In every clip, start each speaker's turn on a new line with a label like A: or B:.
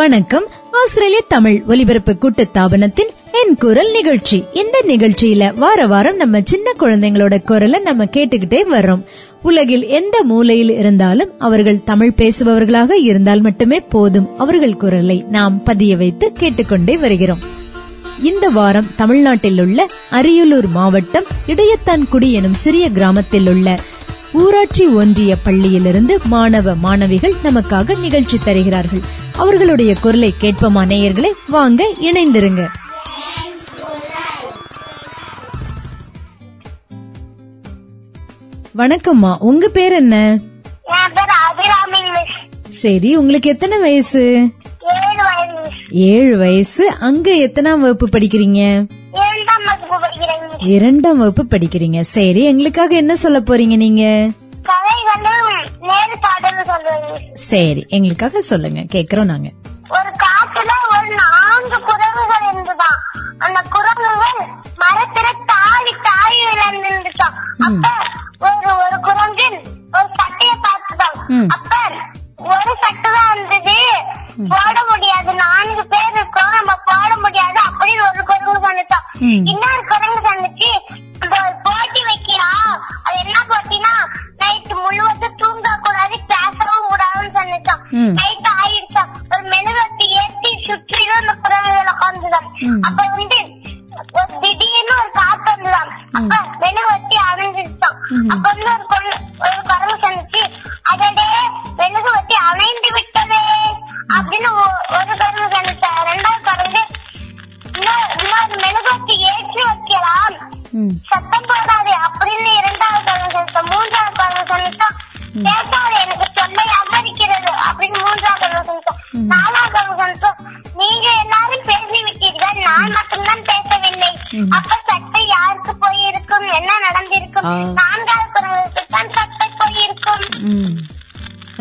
A: வணக்கம். ஆஸ்திரேலிய தமிழ் ஒலிபரப்பு கூட்டுத்தாபனத்தின் என் குரல் நிகழ்ச்சி. இந்த நிகழ்ச்சியில வார வாரம் நம்ம சின்ன குழந்தைங்களோட குரலை நம்ம கேட்டுக்கிட்டே வர்றோம். உலகில் எந்த மூலையில் இருந்தாலும் அவர்கள் தமிழ் பேசுபவர்களாக இருந்தால் மட்டுமே போதும் அவர்கள் குரலை நாம் பதிய வைத்து கேட்டுக்கொண்டே வருகிறோம். இந்த வாரம் தமிழ்நாட்டில் உள்ள அரியலூர் மாவட்டம் இடையத்தான்குடி எனும் சிறிய கிராமத்தில் உள்ள ஊராட்சி ஒன்றிய பள்ளியிலிருந்து மாணவ மாணவிகள் நமக்காக நிகழ்ச்சி தருகிறார்கள். அவர்களுடைய குரலை கேட்போமா நேயர்களே? வாங்க இணைந்திருங்க. வணக்கம்மா உங்க பேர் என்ன? சரி உங்களுக்கு எத்தனை வயசு?
B: ஏழு
A: வயசு. அங்க எத்தனாம் வகுப்பு படிக்கிறீங்க?
B: இரண்டாம் வகுப்பு
A: படிக்கிறீங்க. சரி எங்களுக்காக என்ன சொல்ல போறீங்க நீங்க?
B: பாடல்னு சொல்றேன் மிஸ்
A: சரி எங்களுக்காக சொல்லுங்க கேக்குறோம் நாங்க.
B: ஒரு காட்டுல ஒரு நான்கு குரங்குகள் இருந்துதான். அந்த குரங்குகள் மரத்துல தாவி தாவி விளையாண்டுட்டான் அப்ப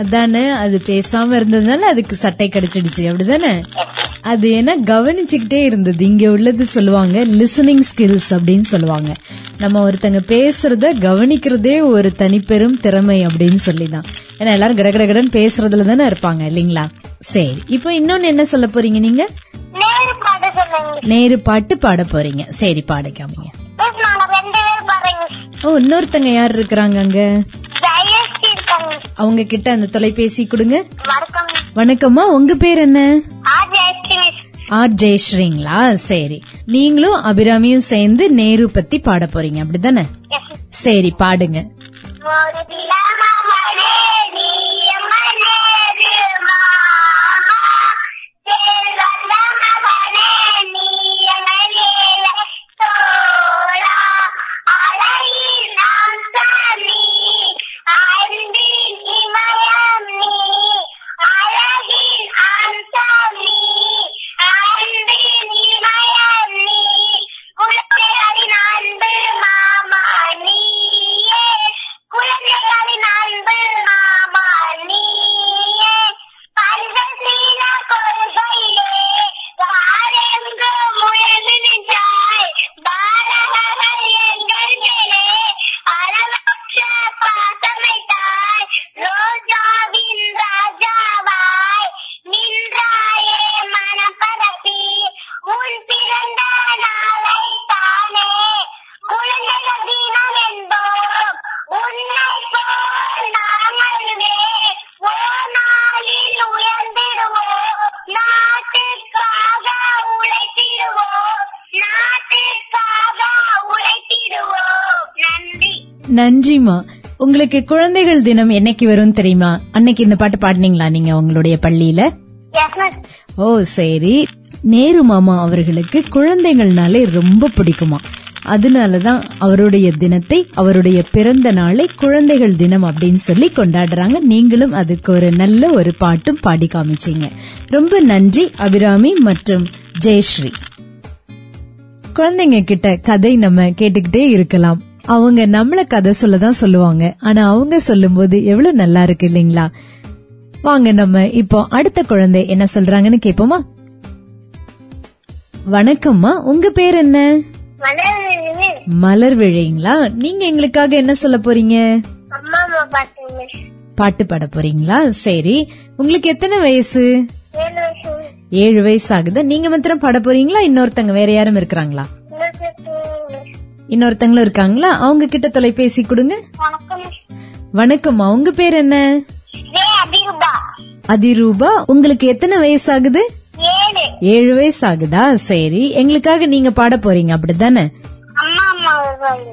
A: அதானே? அது பேசாம இருந்ததுனால அதுக்கு சட்டை கிடைச்சிடுச்சு. அப்படிதானே? அது ஏன்னா கவனிச்சுக்கிட்டே இருந்தது. இங்க உள்ளது சொல்லுவாங்க லிசனிங் ஸ்கில்ஸ் அப்படின்னு சொல்லுவாங்க. நம்ம ஒருத்தங்க பேசுறத கவனிக்கிறதே ஒரு தனிப்பெரும் திறமை அப்படின்னு சொல்லிதான். ஏன்னா எல்லாரும் கடகடகடன் பேசுறதுல தானே இருப்பாங்க இல்லீங்களா? சரி இப்போ இன்னொன்னு என்ன சொல்ல போறீங்க நீங்க?
B: நேரு பாட
A: பாட்டு பாட போறீங்க. சரி
B: பாருங்க
A: ஓ இன்னொருத்தங்க யார் இருக்கிறாங்க அங்க? அவங்க கிட்ட அந்த தொலைபேசி கொடுங்க.
B: வணக்கம்.
A: வணக்கம்மா உங்க பேர் என்ன? ஆர் ஜெயஸ்ரீங்களா? சரி. நீங்களும் அபிராமியும் சேர்ந்து நேரு பத்தி பாட போறீங்க. அப்படிதானே? சரி பாடுங்க. நன்றிமா. உங்களுக்கு குழந்தைகள் தினம் என்னைக்கு வரும் தெரியுமா? அன்னைக்கு இந்த பாட்டு பாடுனீங்களா நீங்க உங்களுடைய பள்ளியில? ஓ சரி. நேரு மாமா அவர்களுக்கு குழந்தைகள்னாலே ரொம்ப பிடிக்குமா. அதனாலதான் அவருடைய தினத்தை அவருடைய பிறந்த நாளை குழந்தைகள் தினம் அப்படின்னு சொல்லி கொண்டாடுறாங்க. நீங்களும் அதுக்கு ஒரு நல்ல ஒரு பாட்டும் பாடி காமிச்சீங்க. ரொம்ப நன்றி அபிராமி மற்றும் ஜெயஸ்ரீ. குழந்தைங்க கிட்ட கதை நம்ம கேட்டுக்கிட்டே இருக்கலாம். அவங்க நம்மள கதை சொல்லதான் சொல்லுவாங்க. ஆனா அவங்க சொல்லும்போது எவ்வளவு நல்லா இருக்கு இல்லீங்களா? வாங்க நம்ம இப்போ அடுத்த குழந்தை என்ன சொல்றாங்கன்னு கேப்போமா? வணக்கம்மா. உங்க பேர் என்ன?
B: மலர்
A: விழைங்களா நீங்க எங்களுக்காக என்ன சொல்ல போறீங்க? பாட்டு பாட போறீங்களா? சரி. உங்களுக்கு எத்தனை வயசு.
B: ஏழு வயசு
A: ஆகுது. நீங்க மாத்திரம் பாட போறீங்களா? இன்னொருத்தங்க வேற யாரும் இருக்கிறாங்களா? இன்னொருத்தங்களும் இருக்காங்களா? அவங்க கிட்ட தொலைபேசி கொடுங்க.
B: வணக்கம்.
A: வணக்கம்மா. உங்க பேர் என்ன? அதிரூபா. உங்களுக்கு எத்தனை வயசு ஆகுது
B: ஏழு
A: வயசு ஆகுதா சரி. எங்களுக்காக நீங்க பாட போறீங்க. அப்படித்தானே?
B: அம்மா அம்மா வருவாங்க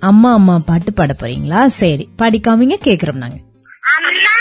A: அம்மா அம்மா பாட்டு பாட போறீங்களா? சரி. பாடிக்காமீங்க கேக்குறோம் நாங்க.
B: அம்மா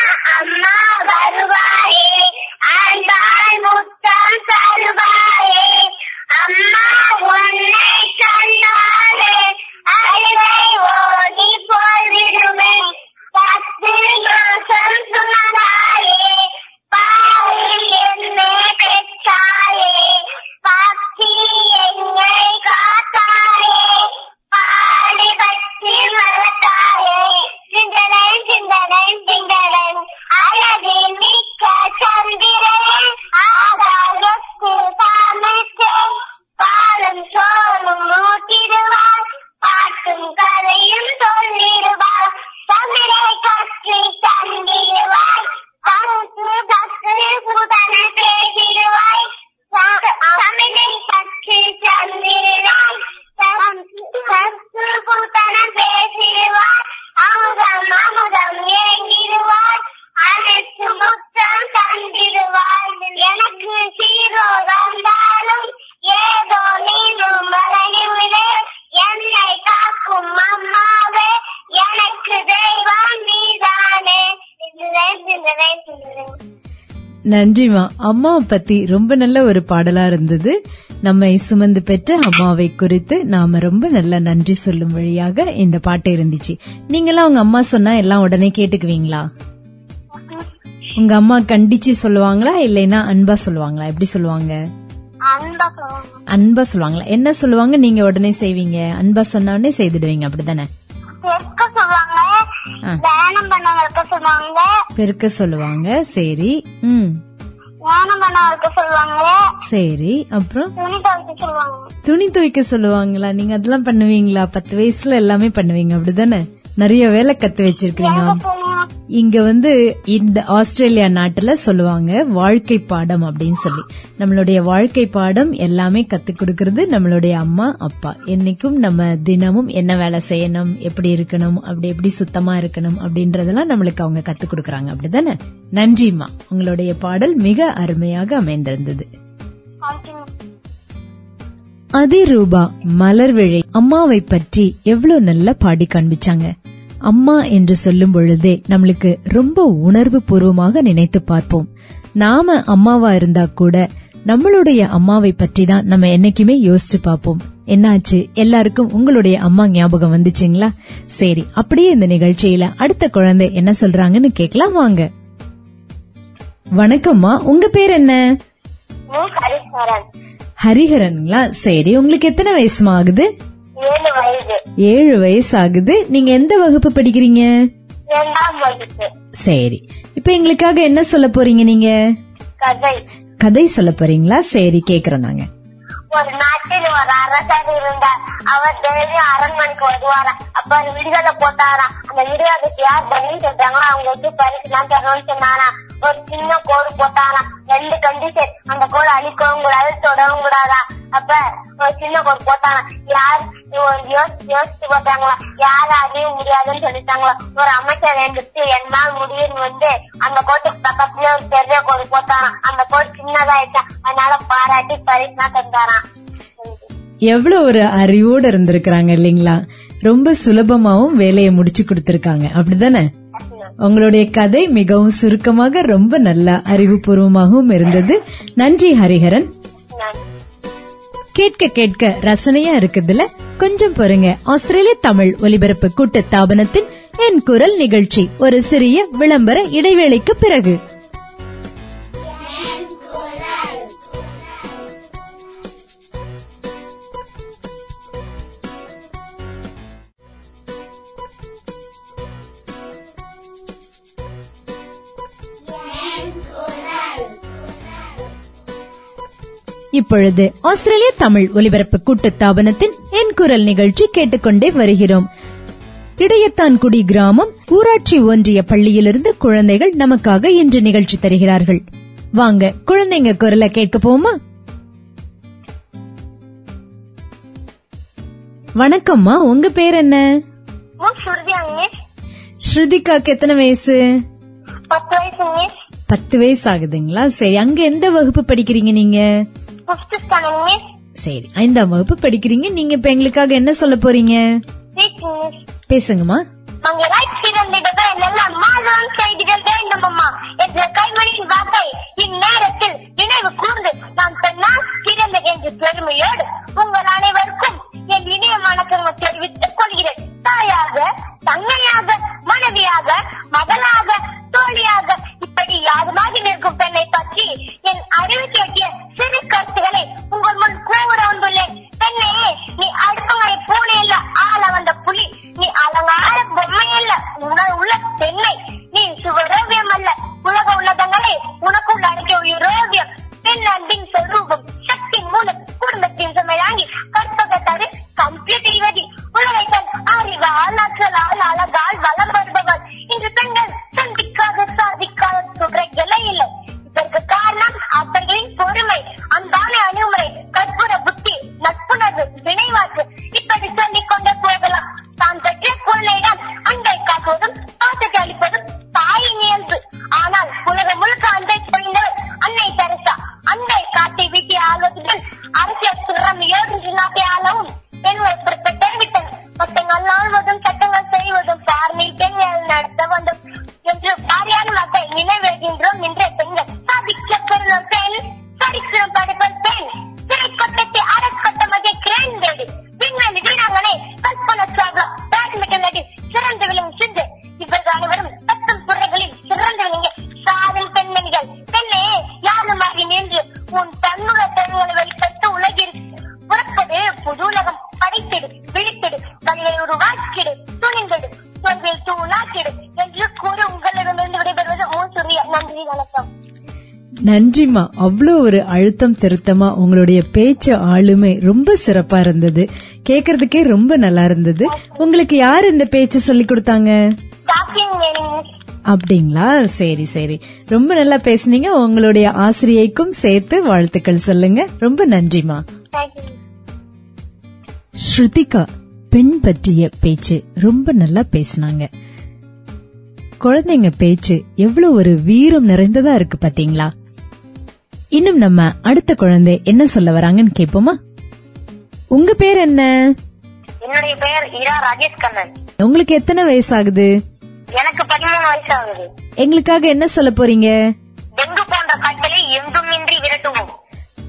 A: நன்றிமா அம்மாவை பத்தி ரொம்ப நல்ல ஒரு பாடலா இருந்தது. நம்மை சுமந்து பெற்ற அம்மாவை குறித்து நாம ரொம்ப நல்ல நன்றி சொல்லும் வழியாக இந்த பாட்டு இருந்துச்சு. நீங்களாம் உங்க அம்மா சொன்னா எல்லாம் உடனே கேட்டுக்குவீங்களா? உங்க அம்மா கண்டிச்சு சொல்லுவாங்களா? இல்லைன்னா அன்பா சொல்லுவாங்களா? எப்படி சொல்லுவாங்க?
B: அன்பா சொல்லுவாங்க.
A: அன்பா சொல்லுவாங்களா? என்ன சொல்லுவாங்க? நீங்க உடனே செய்வீங்க. அன்பா சொன்ன உடனே செய்துடுவீங்க. அப்படிதானே?
B: பெருக்க சொல்லுவாங்க. தியானம் பண்ண வைக்க சொல்லுவாங்க.
A: பெருக்க சொல்லுவாங்க. சரி. ம்.
B: தியானம் பண்ண வைக்க சொல்லுவாங்க.
A: சரி. அப்புறம்?
B: துணி துவைக்க சொல்லுவாங்க.
A: துணி துவைக்க சொல்லுவாங்களா? நீங்க அதெல்லாம் பண்ணுவீங்களா? பத்து வயசுல எல்லாமே பண்ணுவீங்க. அப்படிதானே? நிறைய வேலை கத்து வச்சிருக்கீங்க இங்க வந்து இந்த ஆஸ்திரேலியா நாட்டுல சொல்லுவாங்க வாழ்க்கை பாடம் அப்படின்னு சொல்லி. நம்மளுடைய வாழ்க்கை பாடம் எல்லாமே கத்து கொடுக்கறது நம்மளுடைய அம்மா அப்பா. என்னைக்கும் நம்ம தினமும் என்ன வேலை செய்யணும் எப்படி இருக்கணும் அப்படி எப்படி சுத்தமா இருக்கணும் அப்படின்றதெல்லாம் நம்மளுக்கு அவங்க கத்து கொடுக்கறாங்க. அப்படிதானே? நன்றிம்மா உங்களுடைய பாடல் மிக அருமையாக அமைந்திருந்தது. அதிரூபா மலர்விழை அம்மாவை பற்றி எவ்வளவு நல்லா பாடி காண்பிச்சாங்க. அம்மா என்று சொல்லும் பொழுதே நம்மளுக்கு ரொம்ப உணர்வு பூர்வமாக நினைத்து பார்ப்போம். நாம அம்மாவா இருந்தா கூட நம்மளுடைய அம்மாவை பற்றி தான் நம்ம என்னைக்குமே யோசிச்சு பார்ப்போம். என்னாச்சு? எல்லாருக்கும் உங்களுடைய அம்மா ஞாபகம் வந்துச்சுங்களா? சரி அப்படியே இந்த நிகழ்ச்சியில அடுத்த குழந்தை என்ன சொல்றாங்கன்னு கேட்கலாம் வாங்க. வணக்கம்மா உங்க பேர் என்ன? ஹரிஹரன்ங்களா? சரி உங்களுக்கு எத்தனை வயசுமா ஆகுது?
B: ஏழு
A: வயசு ஆகுது நீங்க எந்த வகுப்பு படிக்கிறீங்க? சரி. இப்ப எங்களுக்காக என்ன சொல்ல போறீங்க நீங்க?
B: கதை.
A: கதை சொல்ல போறீங்களா? சரி கேக்குறோம் நாங்க.
B: ஒரு நாட்டில் ஒரு அரசர் இருந்தார். அவர் டெய்லியும் அரண்மனைக்கு வருவாரா? அப்ப அவர் விடுதலை போட்டாரா? அந்த விடுதலைக்கு யார் பண்ணி சொல்றாங்களோ அவங்க வச்சு பரிசுலாம் தரணும்னு சொன்னாரா? ஒரு சின்ன கோடு போட்டாரா? ரெண்டு கண்டிஷன் அந்த கோடு அழிக்கவும் கூடாது தொடவும் கூடாதா? அப்ப ஒரு சின்ன கோடு போட்டாங்க யார்? ஒரு யோசிச்சு யோசிச்சு போட்டாங்களா? யார் அறிய முடியாதுன்னு சொல்லிட்டாங்களா? ஒரு அமைச்சர் எழுந்துட்டு என்னால் முடியும்னு வந்து அந்த கோட்டுக்கு பக்கத்துல ஒரு பெரிய கோடு போட்டாராம் அந்த கோடு சின்னதாயிட்டான் அதனால பாராட்டி பரிசுலாம் தந்தாராம்
A: எவ்வளவு ஒரு அறிவோட இருந்திருக்கிறாங்க இல்லைங்களா? ரொம்ப சுலபமாவும் வேலையை முடிச்சு கொடுத்திருக்காங்க. அப்படிதானே உங்களுடைய கதை மிகவும் சுருக்கமாக ரொம்ப நல்ல அறிவுபூர்வமாகவும் இருந்தது. நன்றி ஹரிஹரன். கேட்க கேட்க ரசனையா இருக்குதுல? கொஞ்சம் பொறுங்க. ஆஸ்திரேலிய தமிழ் ஒலிபரப்பு கூட்டத்தாபனத்தின் என் குரல் நிகழ்ச்சி ஒரு சிறிய விளம்பர இடைவேளைக்கு பிறகு. இப்பொழுது ஆஸ்திரேலிய தமிழ் ஒலிபரப்பு கூட்டுத்தாபனத்தின் என் குரல் நிகழ்ச்சி கேட்டுக்கொண்டே வருகிறோம். இடையத்தான்குடி கிராமம் ஊராட்சி ஒன்றிய பள்ளியிலிருந்து குழந்தைகள் நமக்காக இன்று நிகழ்ச்சி தருகிறார்கள். வாங்க குழந்தைங்க குரலை கேட்க போமா? வணக்கம்மா உங்க பேர் என்ன? ஸ்ருதிகாக்கு எத்தனை வயசு?
B: பத்து வயசு
A: ஆகுதுங்களா? சரி அங்க எந்த வகுப்பு படிக்கிறீங்க நீங்க?
B: பிப்த்
A: சரி ஐந்தாம் வகுப்பு படிக்கிறீங்க. நீங்க இப்ப எங்களுக்காக என்ன சொல்ல போறீங்க? பேசுங்கம்மா.
B: மங்களாய் பிறந்திடவே எல்லாம் மாதம் என்ற கைமணி வார்த்தை இந்நேரத்தில் நினைவு கூர்ந்து நான் சொன்னால் பிறந்த என்ற பெருமையோடு உங்கள் அனைவருக்கும் என் இணைய வணக்கங்கள் தெரிவித்துக் கொள்கிறேன். தாயாக தங்கையாக மனைவியாக மகளாக தோழியாக இப்படி யாருமாக நிற்கும் பெண்
A: நன்றிமா அவ்வளோ ஒரு அழுத்தம் திருத்தமா உங்களுடைய பேச்சு ஆளுமை ரொம்ப சிறப்பா இருந்தது. கேக்குறதுக்கே ரொம்ப நல்லா இருந்தது. உங்களுக்கு யார் இந்த பேச்சு சொல்லி கொடுத்தாங்க? அப்படிங்களா? சரி சரி. ரொம்ப நல்லா பேசுனீங்க. உங்களுடைய ஆசிரியைக்கும் சேர்த்து வாழ்த்துக்கள் சொல்லுங்க. ரொம்ப நன்றிமா ஸ்ருதிகா பெண் பற்றிய பேச்சு. ரொம்ப நல்லா பேசினாங்க. குழந்தைங்க பேச்சு எவ்வளவு ஒரு வீரம் நிறைந்ததா இருக்கு பாத்தீங்களா? இன்னும் நம்ம அடுத்த குழந்தை என்ன சொல்ல வராங்கன்னு கேப்போமா உங்க பேர் என்ன?
B: என்னுடைய பெயர் இரா ராஜேஷ் கண்ணன்.
A: உங்களுக்கு எத்தனை வயசு ஆகுது
B: எனக்கு பதிமூணு வயசு ஆகுது
A: எங்களுக்காக என்ன சொல்ல போறீங்க?
B: டெங்கு போன்ற காய்ச்சலை எங்குமின்றி விரட்டுவோம்.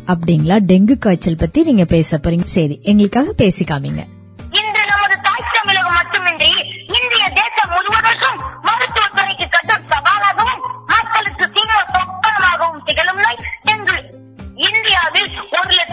A: அப்படிங்களா? டெங்கு காய்ச்சல் பத்தி நீங்க பேச போறீங்க. சரி எங்களுக்காக
B: பேசிக்காமீங்க. mejor le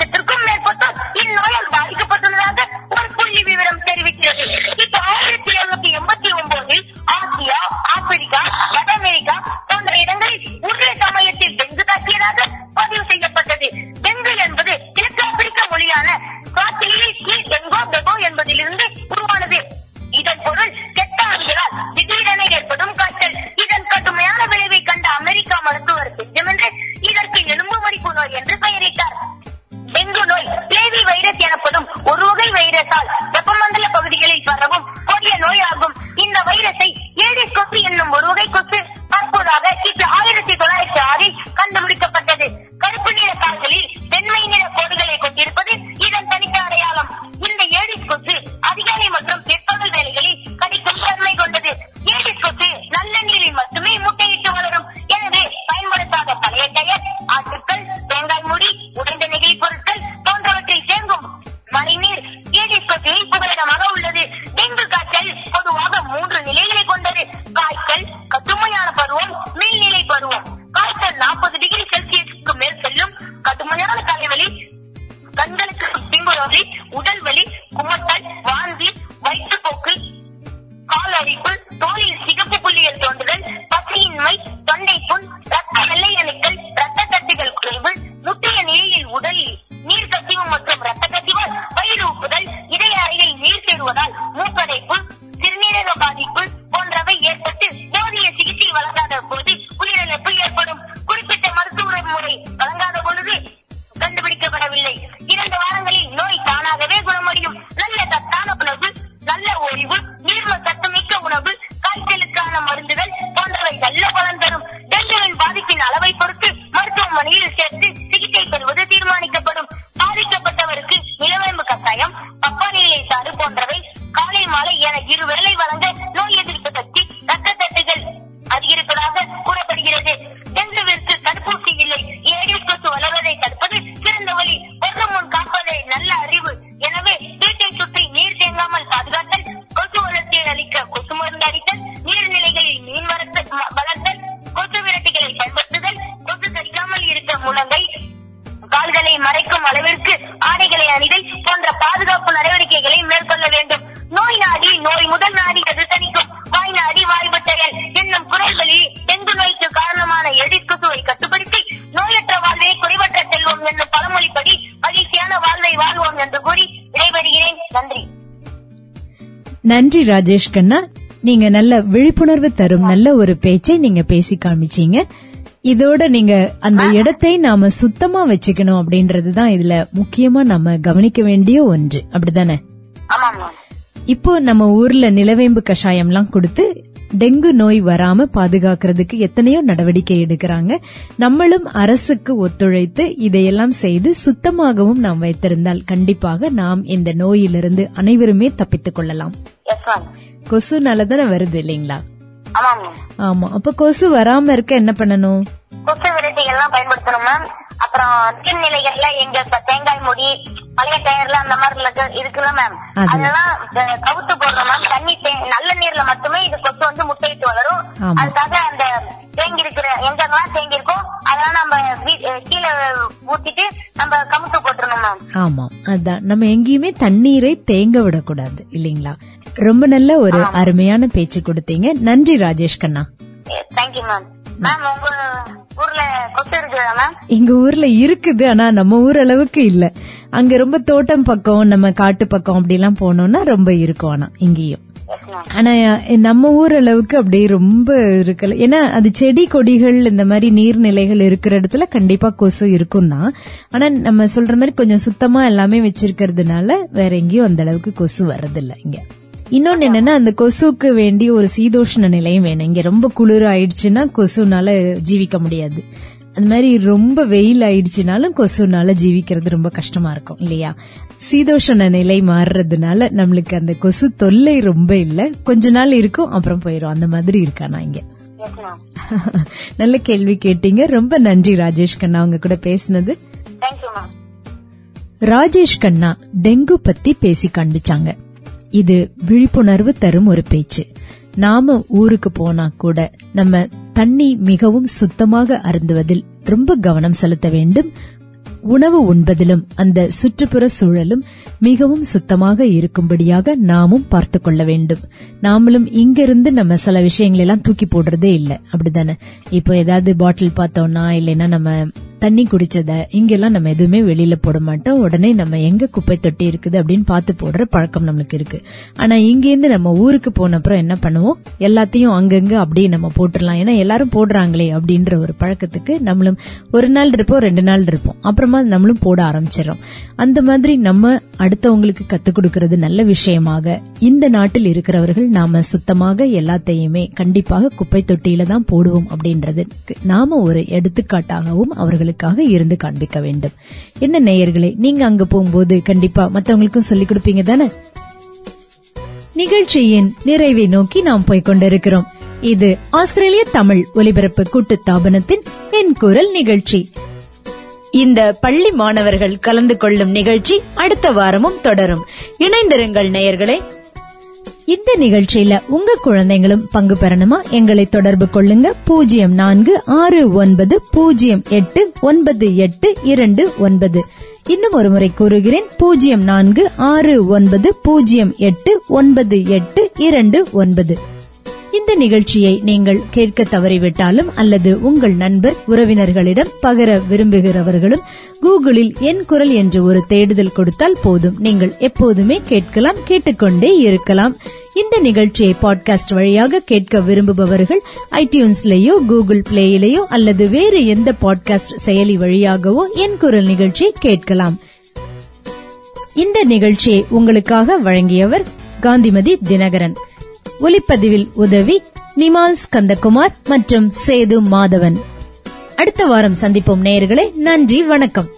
A: நன்றி ராஜேஷ் கண்ணா. நீங்க நல்ல விழிப்புணர்வு தரும் நல்ல ஒரு பேச்சை நீங்க பேசி காமிச்சீங்க. இதோட நீங்க அந்த இடத்தை நாம சுத்தமா வச்சுக்கணும் அப்படின்றதுதான் இதுல முக்கியமா நம்ம கவனிக்க வேண்டிய ஒன்று. அப்படிதானே? இப்போ நம்ம ஊர்ல நிலவேம்பு கஷாயம்லாம் கொடுத்து டெங்கு நோய் வராம பாதுகாக்கிறதுக்கு எத்தனையோ நடவடிக்கை எடுக்கிறாங்க. நம்மளும் அரசுக்கு ஒத்துழைத்து இதையெல்லாம் செய்து சுத்தமாகவும் நாம் வைத்திருந்தால் கண்டிப்பாக நாம் இந்த நோயிலிருந்து அனைவருமே தப்பித்துக் கொள்ளலாம்.
B: எஸ் மேம்
A: கொசுனால தானே வருது இல்லைங்களா? ஆமா. அப்ப கொசு வராம இருக்க என்ன பண்ணணும்?
B: கொசு விரட்டிகள் எல்லாம் பயன்படுத்தணும் மேம் அப்புறம் நீர்நிலைகள்ல எங்க இப்ப தேங்காய் முடி பழைய டயர்ல அந்த மாதிரி இருக்கு- இருக்குல்ல மேம்
A: அது.
B: அதெல்லாம் கவுத்து போடுறோம் மேம் தண்ணி நல்ல நீர்ல மட்டுமே இது கொசு வந்து முட்டையிட்டு வளரும். அதுக்காக அந்த தேங்கி இருக்கிற எங்கெல்லாம் தேங்கி இருக்கோ அதெல்லாம் நம்ம கீழே ஊத்திட்டு நம்ம கமுத்து போட்டுருணும் மேம்
A: ஆமா. அதான். நம்ம எங்கேயுமே தண்ணீரை தேங்க விடக்கூடாது இல்லைங்களா? ரொம்ப நல்ல ஒரு அருமையான பேச்சு கொடுத்தீங்க. நன்றி Rajesh Kanna.
B: Thank you ma'am ma'am உங்க ஊர்ல கொசு இருக்குதா மேம்
A: எங்க ஊர்ல இருக்குது ஆனா நம்ம ஊர் அளவுக்கு இல்ல. அங்க ரொம்ப தோட்டம் பக்கம் நம்ம காட்டு பக்கம் அப்படி எல்லாம் போனோம்னா ரொம்ப இருக்கும் ஆனா இங்கேயும். ஆனா நம்ம ஊர் அளவுக்கு அப்படியே ரொம்ப இருக்கல. ஏன்னா அது செடி கொடிகள் இந்த மாதிரி நீர்நிலைகள் இருக்கிற இடத்துல கண்டிப்பா கொசு இருக்கும் தான் ஆனா நம்ம சொல்ற மாதிரி கொஞ்சம் சுத்தமா எல்லாமே வச்சிருக்கிறதுனால வேற எங்கேயும் அந்த அளவுக்கு கொசு வர்றதில்ல இங்க. இன்னொன்னு என்னன்னா அந்த கொசுக்கு வேண்டிய ஒரு சீதோஷ்ண நிலையும் வேணும். இங்க ரொம்ப குளிர் ஆயிடுச்சுன்னா கொசுனால ஜீவிக்க முடியாது. அந்த மாதிரி ரொம்ப வெயில் ஆயிடுச்சுனாலும் கொசுனால ஜீவிக்கிறது ரொம்ப கஷ்டமா இருக்கும் இல்லையா? சீதோஷண நிலை மாறுறதுனால நம்மளுக்கு அந்த கொசு தொல்லை ரொம்ப இல்ல. கொஞ்ச நாள் இருக்கும் அப்புறம் போயிரும். அந்த மாதிரி இருக்கானா இங்க? நல்ல கேள்வி கேட்டீங்க. ரொம்ப நன்றி ராஜேஷ் கண்ணா உங்க கூட பேசினது. ராஜேஷ் கண்ணா டெங்கு பத்தி பேசி காண்பிச்சாங்க. இது விழிப்புணர்வு தரும் ஒரு பேச்சு. நாம ஊருக்கு போனா கூட நம்ம தண்ணி மிகவும் சுத்தமாக அருந்துவதில் ரொம்ப கவனம் செலுத்த வேண்டும். உணவு உண்பதிலும் அந்த சுற்றுப்புற சூழலும் மிகவும் சுத்தமாக இருக்கும்படியாக நாமும் பார்த்து கொள்ள வேண்டும். நாமளும் இங்கிருந்து நம்ம சில விஷயங்கள் எல்லாம் தூக்கி போடுறதே இல்லை. அப்படிதானே இப்போ ஏதாவது பாட்டில் பார்த்தோம்னா இல்லைன்னா நம்ம தண்ணி குடிச்சத இங்கெல்லாம் நம்ம எதுவுமே வெளியில போட மாட்டோம். உடனே நம்ம எங்க குப்பை தொட்டி இருக்குது அப்படின்னு பார்த்து போடுற பழக்கம் நம்மளுக்கு இருக்கு. ஆனா இங்கேருந்து நம்ம ஊருக்கு போன அப்புறம் என்ன பண்ணுவோம்? எல்லாத்தையும் அங்கங்க அப்படியே நம்ம போட்டுடலாம். ஏன்னா எல்லாரும் போடுறாங்களே அப்படின்ற ஒரு பழக்கத்துக்கு நம்மளும் ஒரு நாள் இருப்போம் ரெண்டு நாள் இருப்போம். அப்புறமா நம்மளும் போட ஆரம்பிச்சிடறோம். அந்த மாதிரி நம்ம அடுத்தவங்களுக்கு கத்துக் கொடுக்கறது நல்ல விஷயமாக இந்த நாட்டில் இருக்கிறவர்கள் நாம சுத்தமாக எல்லாத்தையுமே கண்டிப்பாக குப்பை தொட்டியில தான் போடுவோம் அப்படின்றது நாம ஒரு எடுத்துக்காட்டாகவும் அவர்களுக்கு அவர்களுக்காக இருந்து காண்பிக்க வேண்டும். என்ன நேயர்களே நீங்க அங்க போகும்போது கண்டிப்பா மத்தவங்களுக்கும் சொல்லிக் கொடுப்பீங்க தானே? நிகழ்ச்சியின் நிறைவை நோக்கி நாம் போய்கொண்டிருக்கிறோம் இது ஆஸ்திரேலிய தமிழ் ஒலிபரப்பு கூட்டு கூட்டுத்தாபனத்தின் என் குரல் நிகழ்ச்சி. இந்த பள்ளி மாணவர்கள் கலந்து கொள்ளும் நிகழ்ச்சி அடுத்த வாரமும் தொடரும். இணைந்திருங்கள் நேயர்களே. இந்த நிகழ்ச்சியில உங்க குழந்தைங்களும் பங்கு பெறணுமா? எங்களை தொடர்பு கொள்ளுங்க. பூஜ்ஜியம் நான்கு ஆறு ஒன்பது பூஜ்ஜியம் எட்டு ஒன்பது எட்டு இரண்டு ஒன்பது. இன்னும் ஒரு முறை கூறுகிறேன். பூஜ்ஜியம் நான்கு ஆறு ஒன்பது பூஜ்ஜியம் எட்டு ஒன்பது எட்டு இரண்டு ஒன்பது. இந்த நிகழ்ச்சியை நீங்கள் கேட்க தவறிவிட்டாலும் அல்லது உங்கள் நண்பர் உறவினர்களிடம் பகர விரும்புகிறவர்களும் கூகுளில் என் குரல் என்று ஒரு தேடுதல் கொடுத்தால் போதும். நீங்கள் எப்போதுமே கேட்கலாம் கேட்டுக்கொண்டே இருக்கலாம். இந்த நிகழ்ச்சியை பாட்காஸ்ட் வழியாக கேட்க விரும்புபவர்கள் ஐடியூன்ஸ்லேயோ கூகுள் பிளேயிலேயோ அல்லது வேறு எந்த பாட்காஸ்ட் செயலி வழியாகவோ என் குரல் நிகழ்ச்சியை கேட்கலாம். இந்த நிகழ்ச்சியை உங்களுக்காக வழங்கியவர் காந்திமதி தினகரன். ஒலிப்பதிவில் உதவி நிமால் ஸ்கந்தகுமார் மற்றும் சேது மாதவன். அடுத்த வாரம் சந்திப்போம் நேயர்களே நன்றி வணக்கம்.